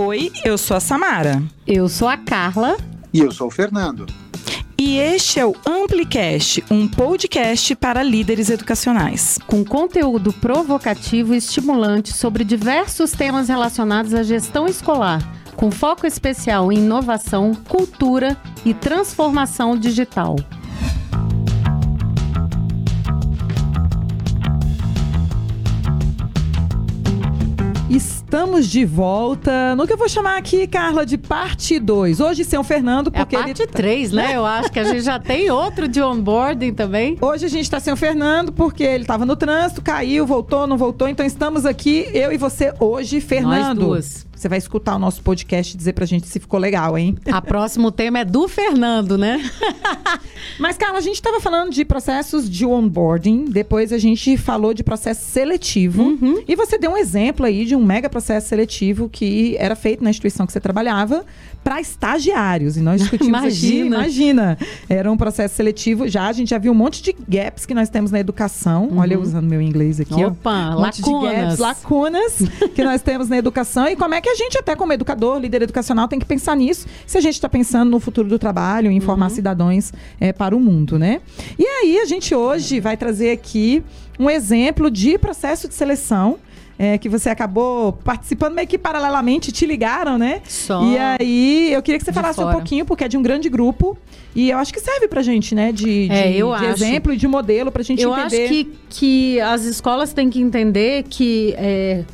Oi, eu sou a Samara. Eu sou a Carla. E eu sou o Fernando. E este é o Amplicast, um podcast para líderes educacionais. Com conteúdo provocativo e estimulante sobre diversos temas relacionados à gestão escolar, com foco especial em inovação, cultura e transformação digital. Estamos de volta no que eu vou chamar aqui, Carla, de parte 2. Hoje sem o Fernando, porque é a parte ele... 3, né? Eu acho que a gente já tem outro de onboarding também. Hoje a gente está sem o Fernando porque ele estava no trânsito, caiu, voltou, não voltou. Então estamos aqui, eu e você hoje, Fernando. Nós duas. Você vai escutar o nosso podcast e dizer pra gente se ficou legal, hein? A próximo tema é do Fernando, né? Mas, Carla, a gente estava falando de processos de onboarding, depois a gente falou de processo seletivo. Uhum. E você deu um exemplo aí de um mega processo seletivo que era feito na instituição que você trabalhava para estagiários. E nós discutimos Imagina. aqui, imagina, era um processo seletivo. Já a gente já viu um monte de gaps que nós temos na educação. Olha, eu usando meu inglês aqui, ó. Opa, Um lacunas. gaps, lacunas que nós temos na educação e como é que a gente, até como educador, líder educacional, tem que pensar nisso, se a gente está pensando no futuro do trabalho, em formar cidadãos eh, para o mundo, né? E aí, a gente hoje vai trazer aqui um exemplo de processo de seleção. Eh, que você acabou participando meio que paralelamente, te ligaram, né? Só. E aí, eu queria que você falasse um pouquinho, porque é de um grande grupo. E eu acho que serve pra gente, né? De, de, É, eu de exemplo e de modelo pra gente Eu entender. acho que, que as escolas têm que entender que é,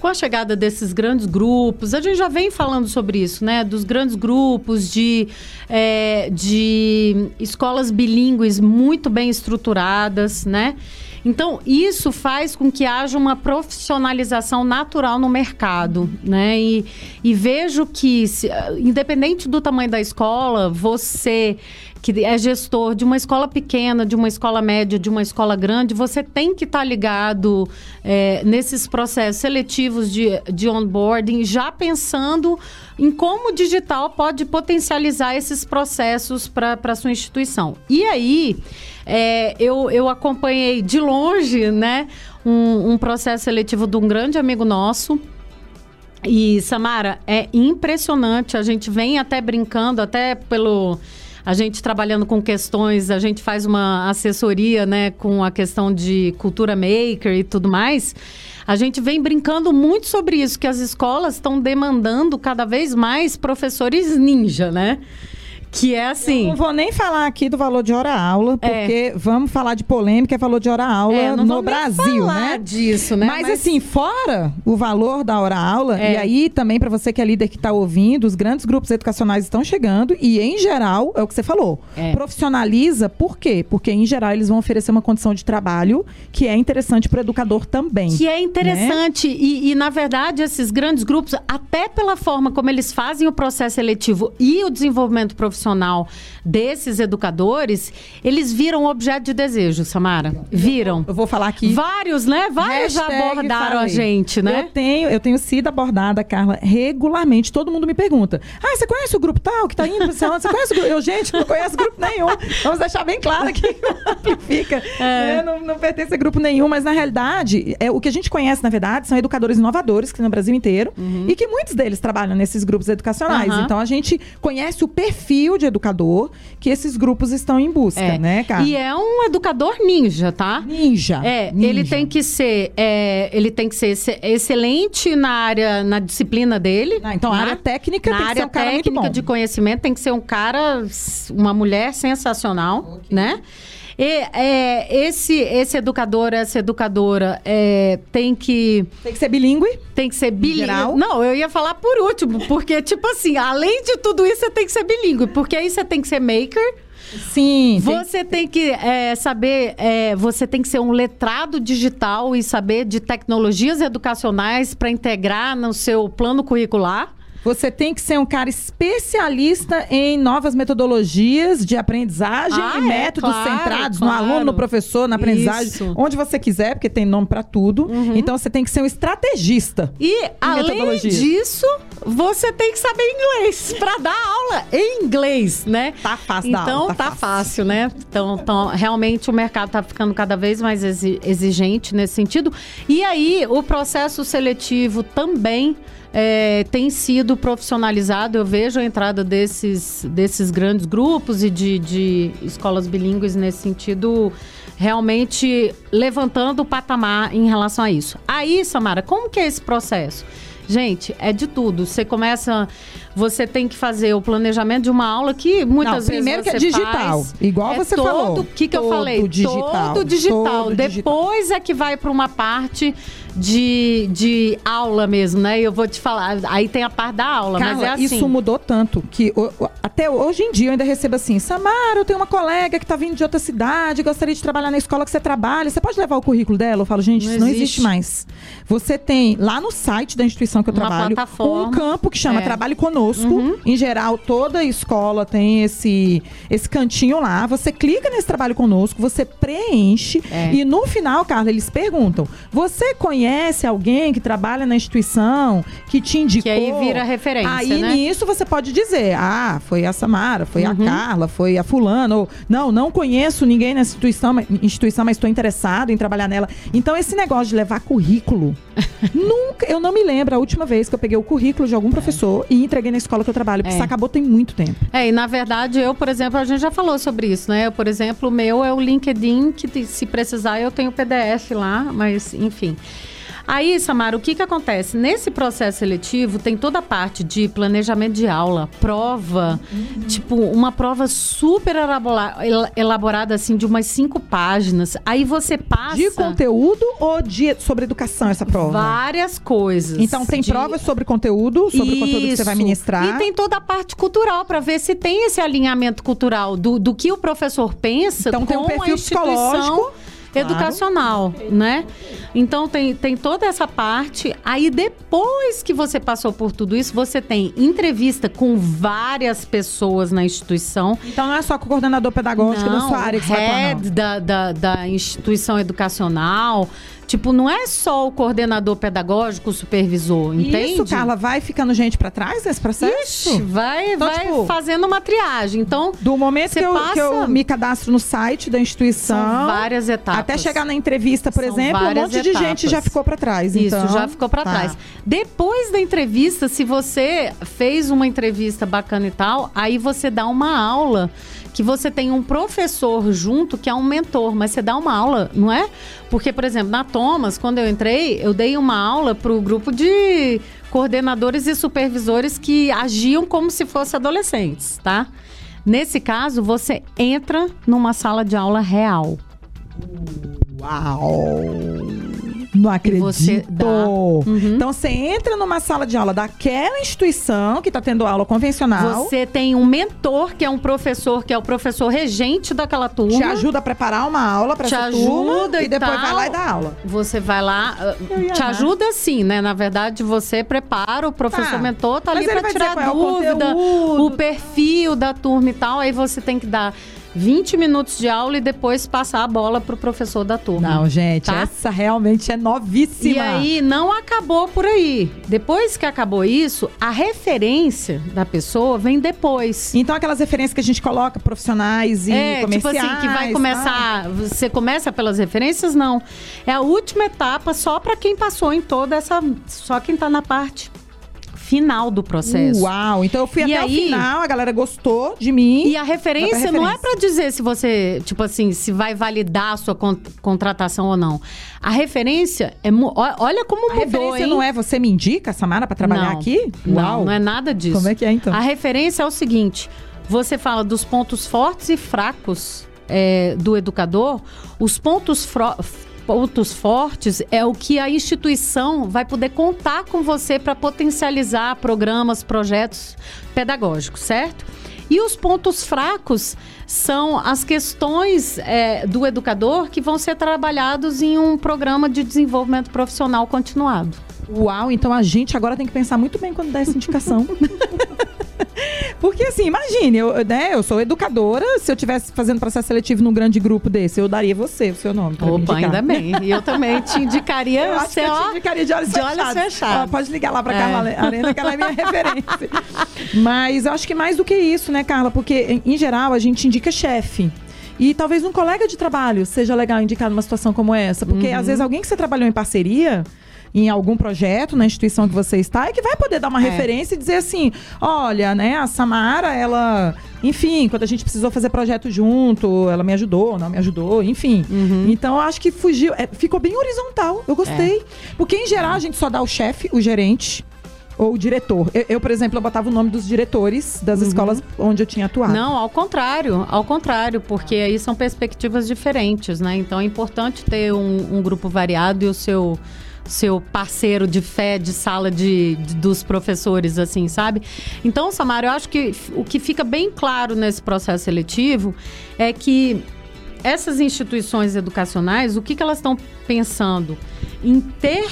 com a chegada desses grandes grupos, a gente já vem falando sobre isso, né? Dos grandes grupos de, é, de escolas bilíngues muito bem estruturadas, né? Então, isso faz com que haja uma profissionalização natural no mercado, né? E, e vejo que, se- independente do tamanho da escola, você que é gestor de uma escola pequena, de uma escola média, de uma escola grande, você tem que estar ligado é, nesses processos seletivos de, de onboarding, já pensando em como o digital pode potencializar esses processos para a sua instituição. E aí, é, eu, eu acompanhei de longe né, um, um processo seletivo de um grande amigo nosso. E, Samara, é impressionante. A gente vem até brincando, até pelo. A gente trabalhando com questões, a gente faz uma assessoria, né, com a questão de cultura maker e tudo mais. A gente vem brincando muito sobre isso, que as escolas estão demandando cada vez mais professores ninja, né? Que é Eu assim. não vou nem falar aqui do valor de hora-aula, porque vamos falar de polêmica, é valor de hora-aula É, no Brasil, falar né? disso, né? Mas, assim, fora o valor da hora-aula, É. e aí também para você que é líder que está ouvindo, os grandes grupos educacionais estão chegando e, em geral, é o que você falou, É. profissionaliza, por quê? Porque, em geral, eles vão oferecer uma condição de trabalho que é interessante para o educador também. Que é interessante. E, e, na verdade, esses grandes grupos, até pela forma como eles fazem o processo seletivo e o desenvolvimento profissional desses educadores, eles viram objeto de desejo, Samara. Viram. Eu vou falar aqui. Vários, né? Vários já abordaram a falei. gente, né? Eu tenho, eu tenho sido abordada, Carla, regularmente. Todo mundo me pergunta: Ah, você conhece o grupo tal que tá indo lá? Você conhece o grupo? Eu, gente, não conheço grupo nenhum. Vamos deixar bem claro que não amplifica. É. né? Não, não pertence a grupo nenhum, mas na realidade, é, o que a gente conhece, na verdade, são educadores inovadores que tem no Brasil inteiro e que muitos deles trabalham nesses grupos educacionais. Uhum. Então a gente conhece o perfil de educador que esses grupos estão em busca, É. né, Carla? E é um educador ninja, tá? Ninja. É, ninja. ele tem que ser, é, ele tem que ser ex- excelente na área, na disciplina dele. Ah, então, a né? área técnica na tem que área ser um cara técnica de conhecimento tem que ser um cara, uma mulher sensacional, né? E, é, esse, esse educador, essa educadora é, tem que Tem que ser bilíngue. tem que ser bilíngue. Não, eu ia falar por último, porque tipo assim, além de tudo isso, você tem que ser bilíngue, porque aí você tem que ser maker. Sim. tem- Você tem que é, saber, é, você tem que ser um letrado digital e saber de tecnologias educacionais para integrar no seu plano curricular. Você tem que ser um cara especialista em novas metodologias de aprendizagem Ah, e é, métodos claro, centrados no claro. aluno, no professor, na aprendizagem, Isso. Uhum. onde você quiser, porque tem nome para tudo. Então você tem que ser um estrategista. E, além disso, você tem que saber inglês para dar aula em inglês, né? Tá fácil Então dar aula, tá, tá fácil. né? Então, então, realmente o mercado tá ficando cada vez mais exi- exigente nesse sentido. E aí o processo seletivo também é, tem sido profissionalizado. Eu vejo a entrada desses, desses grandes grupos e de, de escolas bilíngues nesse sentido realmente levantando o patamar em relação a isso. Aí, Samara, como que é esse processo? Gente, é de tudo. Você começa, você tem que fazer o planejamento de uma aula que muitas Não, vezes primeiro que é digital, faz. igual é você todo, falou. O que, que eu falei? digital, Todo digital. todo digital. Depois é que vai para uma parte de, de aula mesmo, né? Eu vou te falar. Aí tem a parte da aula, Carla, mas é assim. isso mudou tanto que até hoje em dia eu ainda recebo assim: Samara, eu tenho uma colega que tá vindo de outra cidade, gostaria de trabalhar na escola que você trabalha. Você pode levar o currículo dela? Eu falo, gente, Não isso não existe. existe mais. Você tem lá no site da instituição que eu Uma trabalho plataforma. um campo que chama É. Trabalhe Conosco. Em geral, toda escola tem esse, esse cantinho lá. Você clica nesse Trabalho Conosco, você preenche É. e no final, Carla, eles perguntam: Você conhece alguém que trabalha na instituição que te indicou? Que aí vira referência, Aí né? nisso você pode dizer: Ah, foi a Samara, foi Uhum. a Carla, foi a Fulana. Ou não, não conheço ninguém nessa instituição, mas- instituição, mas estou interessado em trabalhar nela. Então, esse negócio de levar currículo. nunca, eu não me lembro a última vez que eu peguei o currículo de algum professor e entreguei na escola que eu trabalho, porque É. isso acabou tem muito tempo. É, e na verdade, eu, por exemplo, a gente já falou sobre isso, né? Eu, por exemplo, o meu é o LinkedIn, que se precisar eu tenho o PDF lá, mas enfim. Aí, Samara, o que que acontece? Nesse processo seletivo tem toda a parte de planejamento de aula, prova, tipo, uma prova super elabora- el- elaborada, assim, de umas cinco páginas. Aí você passa... De conteúdo ou de sobre educação essa prova? Várias coisas. Então tem De- provas sobre conteúdo, sobre o conteúdo que você vai isso. ministrar. E tem toda a parte cultural para ver se tem esse alinhamento cultural do, do que o professor pensa Então com tem um perfil a instituição psicológico, claro. educacional, né? Então tem, tem toda essa parte. Aí depois que você passou por tudo isso, você tem entrevista com várias pessoas na instituição. Então não é só com o coordenador pedagógico da sua área que você vai atuar, não. head da, da, da instituição educacional. Tipo, não é só o coordenador pedagógico, o supervisor, entende? Isso, Carla, vai ficando gente pra trás nesse processo? Ixi, vai, Então, vai tipo, fazendo uma triagem. Então, Do momento que eu, passa- que eu me cadastro no site da instituição. são várias etapas. Até chegar na entrevista, por São exemplo, um monte de etapas. gente já ficou pra trás. Isso, então, já ficou pra tá. trás. Depois da entrevista, se você fez uma entrevista bacana e tal, aí você dá uma aula que você tem um professor junto que é um mentor, mas você dá uma aula, não é? Porque, por exemplo, na Thomas, quando eu entrei, eu dei uma aula pro grupo de coordenadores e supervisores que agiam como se fossem adolescentes, tá? Nesse caso, você entra numa sala de aula real. Uau! Não acredito. você dá- Uhum. Então você entra numa sala de aula daquela instituição que está tendo aula convencional. Você tem um mentor, que é um professor, que é o professor regente daquela turma. te ajuda a preparar uma aula para essa turma ajuda e e depois tal. vai lá e dá aula. Você vai lá, ia te amar. ajuda sim, né? Na verdade, você prepara, o professor Tá. mentor tá Mas ali para tirar qual é o dúvida, o perfil da turma e tal. Aí você tem que dar 20 minutos de aula e depois passar a bola pro professor da turma. Não, gente, Tá? essa realmente é novíssima. E aí, não acabou por aí. Depois que acabou isso, a referência da pessoa vem depois. Então aquelas referências que a gente coloca profissionais e É, tipo comerciais. assim, que vai tá? começar. Você começa pelas referências? Não. É a última etapa só para quem passou em toda essa. Só quem tá na parte final do processo. Uau, então eu fui E até aí- o final, a galera gostou de mim. E a referência, não é para dizer se você, tipo assim, se vai validar a sua con- contratação ou não. A referência é. Olha como a mudou, referência hein? não é você me indica, Samara, pra trabalhar Não. aqui? Não, não é nada disso. Como é que é, então? A referência é o seguinte: você fala dos pontos fortes e fracos é, do educador. Os pontos, pontos fortes é o que a instituição vai poder contar com você para potencializar programas, projetos pedagógicos, certo? E os pontos fracos são as questões é, do educador que vão ser trabalhados em um programa de desenvolvimento profissional continuado. Uau, então a gente agora tem que pensar muito bem quando dá essa indicação. Porque assim, imagine, eu, né, eu sou educadora, se eu estivesse fazendo processo seletivo num grande grupo desse, eu daria você o seu nome. pra me Opa, indicar. ainda bem. E eu também te indicaria. Eu acho que eu te indicaria de olhos de fechados. olhos fechados. Ó, pode ligar lá pra É. Carla Arena, que ela é minha referência. Mas eu acho que mais do que isso, né, Carla? Porque, em, em geral, a gente indica chefe. E talvez um colega de trabalho seja legal indicar numa situação como essa. Porque, Uhum. às vezes, alguém que você trabalhou em parceria em algum projeto na instituição que você está é que vai poder dar uma É. referência e dizer assim, olha, né, a Samara, ela, enfim, quando a gente precisou fazer projeto junto, ela me ajudou, não me ajudou, enfim. Uhum. Então eu acho que fugiu, é, ficou bem horizontal. Eu gostei. É. Porque em geral a gente só dá o chefe, o gerente ou o diretor. Eu, eu, por exemplo, eu botava o nome dos diretores das escolas onde eu tinha atuado. Uhum. Não, ao contrário, ao contrário, porque aí são perspectivas diferentes, né? Então é importante ter um, um grupo variado e o seu seu parceiro de fé de sala de, de- dos professores, assim, sabe? Então, Samara, eu acho que o que fica bem claro nesse processo seletivo é que essas instituições educacionais, o que, que elas estão pensando? Em ter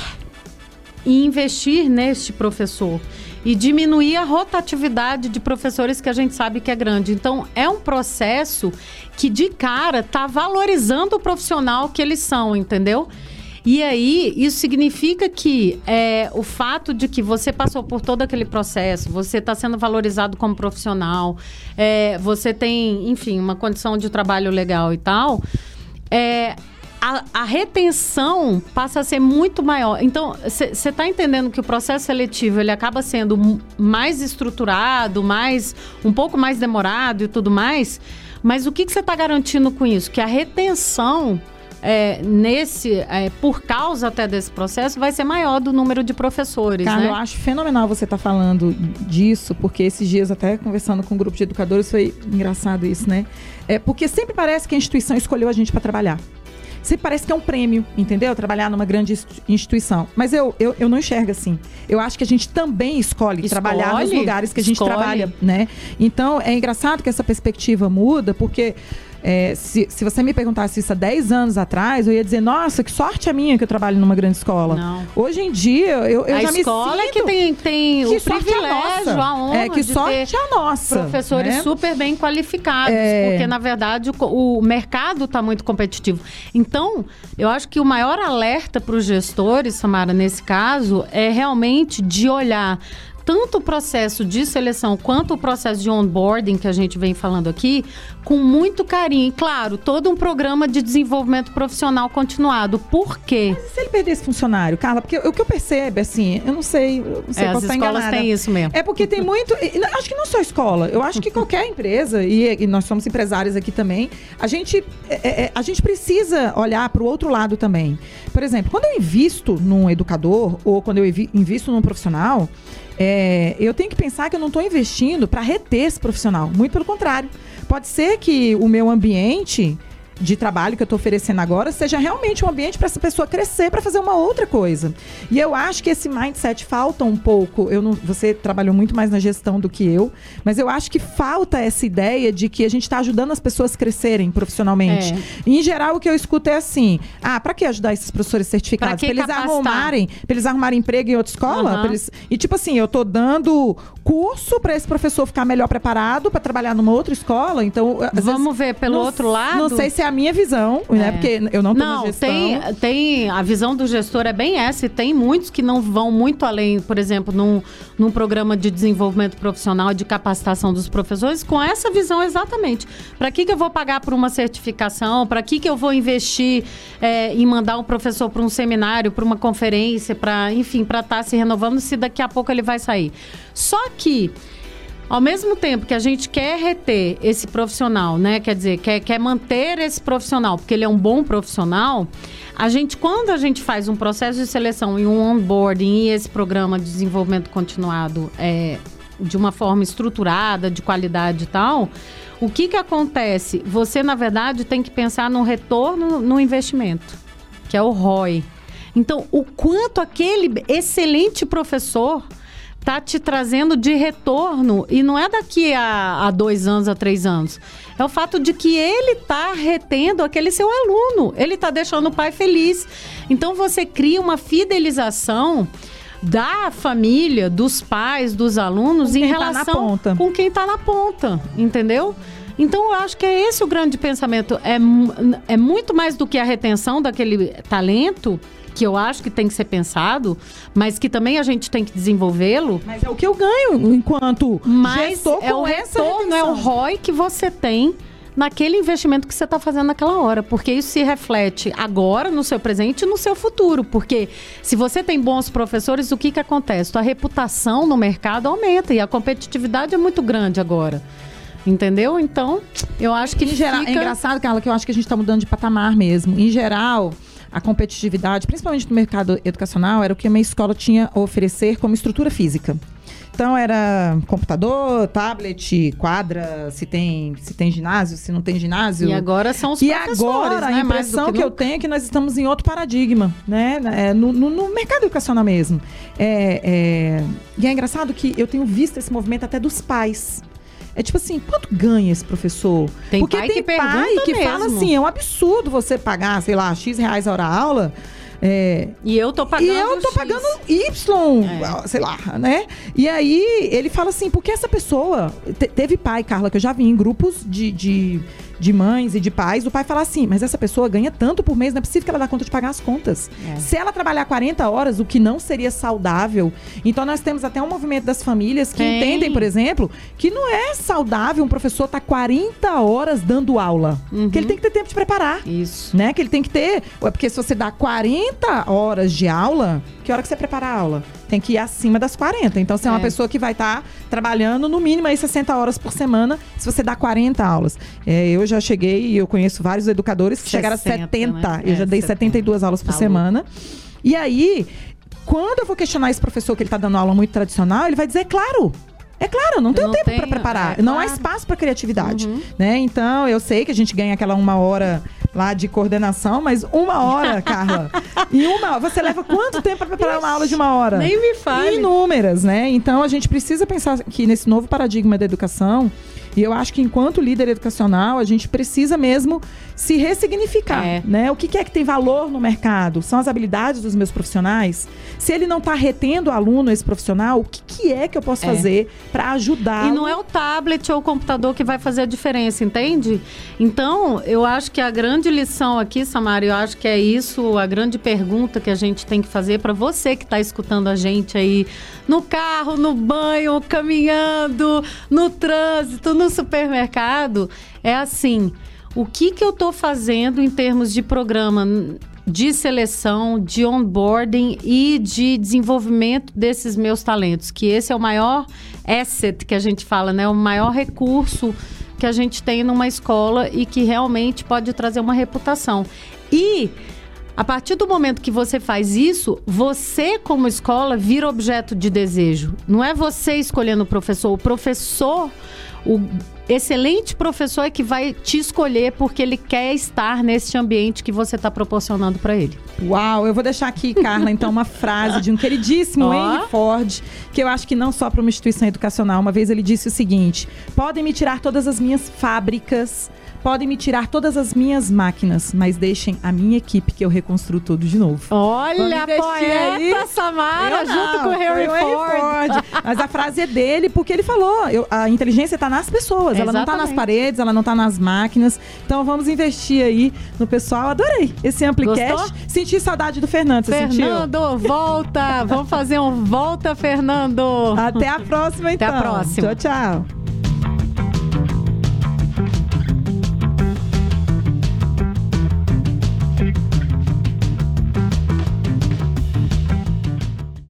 e investir neste professor e diminuir a rotatividade de professores que a gente sabe que é grande. Então, é um processo que de cara está valorizando o profissional que eles são, entendeu? E aí, isso significa que é, o fato de que você passou por todo aquele processo, você está sendo valorizado como profissional, é, você tem, enfim, uma condição de trabalho legal e tal, é, a, a retenção passa a ser muito maior. Então, você está entendendo que o processo seletivo ele acaba sendo mais estruturado, mais um pouco mais demorado e tudo mais. Mas o que você está garantindo com isso? Que a retenção é, nesse, é, por causa até desse processo, vai ser maior do número de professores, Carla, né? eu acho fenomenal você estar falando disso, porque esses dias, até conversando com um grupo de educadores, foi engraçado isso, né? É, porque sempre parece que a instituição escolheu a gente para trabalhar. Sempre parece que é um prêmio, entendeu? Trabalhar numa grande inst- instituição. Mas eu, eu, eu não enxergo assim. Eu acho que a gente também escolhe, Escolhe, trabalhar nos lugares que a gente escolhe. trabalha, né? Então, é engraçado que essa perspectiva muda, porque é, se, se você me perguntasse isso há 10 anos atrás, eu ia dizer, nossa, que sorte a minha que eu trabalho numa grande escola. Não. Hoje em dia, eu, eu a já me escola é sinto que tem, tem que o sorte privilégio, a a honra é que de sorte a nossa. professores né? super bem qualificados, É. porque na verdade o, o mercado está muito competitivo. Então, eu acho que o maior alerta para os gestores, Samara, nesse caso, é realmente de olhar tanto o processo de seleção quanto o processo de onboarding que a gente vem falando aqui, com muito carinho. E, claro, todo um programa de desenvolvimento profissional continuado. Por quê? E se ele perder esse funcionário, Carla? Porque o que eu percebo, assim, eu não sei, eu não sei, É, as escolas enganada. têm isso mesmo. É porque tem muito. Acho que não só escola. Eu acho que qualquer empresa, e, e nós somos empresários aqui também, a gente, é, é, a gente precisa olhar para o outro lado também. Por exemplo, quando eu invisto num educador ou quando eu invi- invisto num profissional, é, eu tenho que pensar que eu não estou investindo para reter esse profissional. Muito pelo contrário. Pode ser que o meu ambiente de trabalho que eu estou oferecendo agora seja realmente um ambiente para essa pessoa crescer para fazer uma outra coisa. E eu acho que esse mindset falta um pouco. Eu não, você trabalhou muito mais na gestão do que eu, mas eu acho que falta essa ideia de que a gente está ajudando as pessoas a crescerem profissionalmente. É. E, em geral, o que eu escuto é assim: ah, para que ajudar esses professores certificados? Que eles capacitar? arrumarem, pra eles arrumarem emprego em outra escola? Pra eles- E tipo assim, eu tô dando curso para esse professor ficar melhor preparado para trabalhar numa outra escola. Então, às vezes, Vamos ver pelo não- outro lado. Não sei se é a minha visão, né? É. Porque eu não tô na Não, gestão. tem, tem. A visão do gestor é bem essa, e tem muitos que não vão muito além, por exemplo, num, num programa de desenvolvimento profissional, de capacitação dos professores, com essa visão exatamente. Para que, que eu vou pagar por uma certificação? Para que, que eu vou investir é, em mandar um professor para um seminário, para uma conferência, para, enfim, para estar se renovando, se daqui a pouco ele vai sair. Só que. Ao mesmo tempo que a gente quer reter esse profissional, né? Quer dizer, quer, quer manter esse profissional, porque ele é um bom profissional, a gente, quando a gente faz um processo de seleção e um onboarding e esse programa de desenvolvimento continuado é, de uma forma estruturada, de qualidade e tal, o que que acontece? Você, na verdade, tem que pensar no retorno no investimento, que é o ROI. Então, o quanto aquele excelente professor tá te trazendo de retorno e não é daqui a, a dois anos, a três anos. É o fato de que ele tá retendo aquele seu aluno, ele tá deixando o pai feliz. Então você cria uma fidelização da família, dos pais, dos alunos em tá na relação ponta. com quem está na ponta, entendeu? Então, eu acho que é esse o grande pensamento. É, é muito mais do que a retenção daquele talento, que eu acho que tem que ser pensado, mas que também a gente tem que desenvolvê-lo. Mas é o que eu ganho enquanto Mas gestor é com o essa retorno, é o. ROI que você tem naquele investimento que você está fazendo naquela hora. Porque isso se reflete agora, no seu presente e no seu futuro. Porque se você tem bons professores, o que, que acontece? Tua reputação no mercado aumenta e a competitividade é muito grande agora. Entendeu? Então, eu acho que Em geral, fica... É engraçado, Carla, que eu acho que a gente está mudando de patamar mesmo. Em geral, a competitividade, principalmente no mercado educacional, era o que uma escola tinha a oferecer como estrutura física. Então era computador, tablet, quadra, se tem, se tem ginásio, se não tem ginásio. E agora são os E professores, agora, né? a impressão que, eu nunca. tenho é que nós estamos em outro paradigma, né? É, no, no- no mercado educacional mesmo. É, é, E é engraçado que eu tenho visto esse movimento até dos pais. É tipo assim, quanto ganha esse professor? Tem Porque pai tem que pai que fala mesmo. assim, é um absurdo você pagar, sei lá, X reais a hora aula. É, E eu tô pagando e eu tô X. pagando Y, É. sei lá, né? E aí ele fala assim, porque essa pessoa. te- teve pai, Carla, que eu já vi em grupos de, de, de mães e de pais, o pai fala assim, mas essa pessoa ganha tanto por mês, não é possível que ela dá conta de pagar as contas. É. Se ela trabalhar 40 horas, o que não seria saudável. Então nós temos até um movimento das famílias que Tem. entendem, por exemplo, que não é saudável um professor estar 40 horas dando aula. Uhum. Que ele tem que ter tempo de preparar Isso. né? Que ele tem que ter. Ué, Porque se você dá 40 horas de aula, que hora que você prepara a aula? Tem que ir acima das 40. Então, você é, uma É. pessoa que vai estar trabalhando no mínimo aí 60 horas por semana, se você dá 40 aulas. É, eu já cheguei e eu conheço vários educadores que chegaram a 60, 70. né? Eu É, já dei 70. 72 aulas por Tá semana. E aí, quando eu vou questionar esse professor que ele está dando aula muito tradicional, ele vai dizer, claro. É claro, eu não tenho não tempo para preparar. é, não há claro. espaço para criatividade, Uhum. né? Então, eu sei que a gente ganha aquela uma hora lá de coordenação, mas uma hora, Carla. e uma, você leva quanto tempo para preparar uma aula de uma hora? Nem me fale. Inúmeras, né? Então a gente precisa pensar que nesse novo paradigma da educação, e eu acho que enquanto líder educacional, a gente precisa mesmo se ressignificar, É. né? O que é que tem valor no mercado? São as habilidades dos meus profissionais? Se ele não está retendo o aluno, esse profissional, o que, que é que eu posso É. fazer para ajudar? E não é o tablet ou o computador que vai fazer a diferença, entende? Então, eu acho que a grande lição aqui, Samara, eu acho que é isso, a grande pergunta que a gente tem que fazer para você que está escutando a gente aí no carro, no banho, caminhando, no trânsito, no supermercado, é assim: o que que eu estou fazendo em termos de programa de seleção, de onboarding e de desenvolvimento desses meus talentos, que esse é o maior asset que a gente fala, né? O maior recurso que a gente tem numa escola e que realmente pode trazer uma reputação. E a partir do momento que você faz isso, você, como escola, vira objeto de desejo. Não é você escolhendo o professor. O professor, o excelente professor é que vai te escolher porque ele quer estar nesse ambiente que você está proporcionando para ele. Uau, eu vou deixar aqui, Carla, então, uma frase de um queridíssimo Ó. Henry Ford, que eu acho que não só para uma instituição educacional. Uma vez ele disse o seguinte: podem me tirar todas as minhas fábricas, podem me tirar todas as minhas máquinas, mas deixem a minha equipe que eu reconstruo tudo de novo. Olha, poeta aí. Samara, Eu junto com o Harry foi Ford. Mas a frase é dele porque ele falou: eu- a inteligência está nas pessoas, ela não está nas Exatamente. paredes, ela não está nas máquinas. Então vamos investir aí no pessoal. Adorei esse Amplicast. Senti saudade do Fernando. Você sentiu? Fernando, volta! Vamos fazer um volta, Fernando! Até a próxima, Até então. a próxima. Tchau, tchau.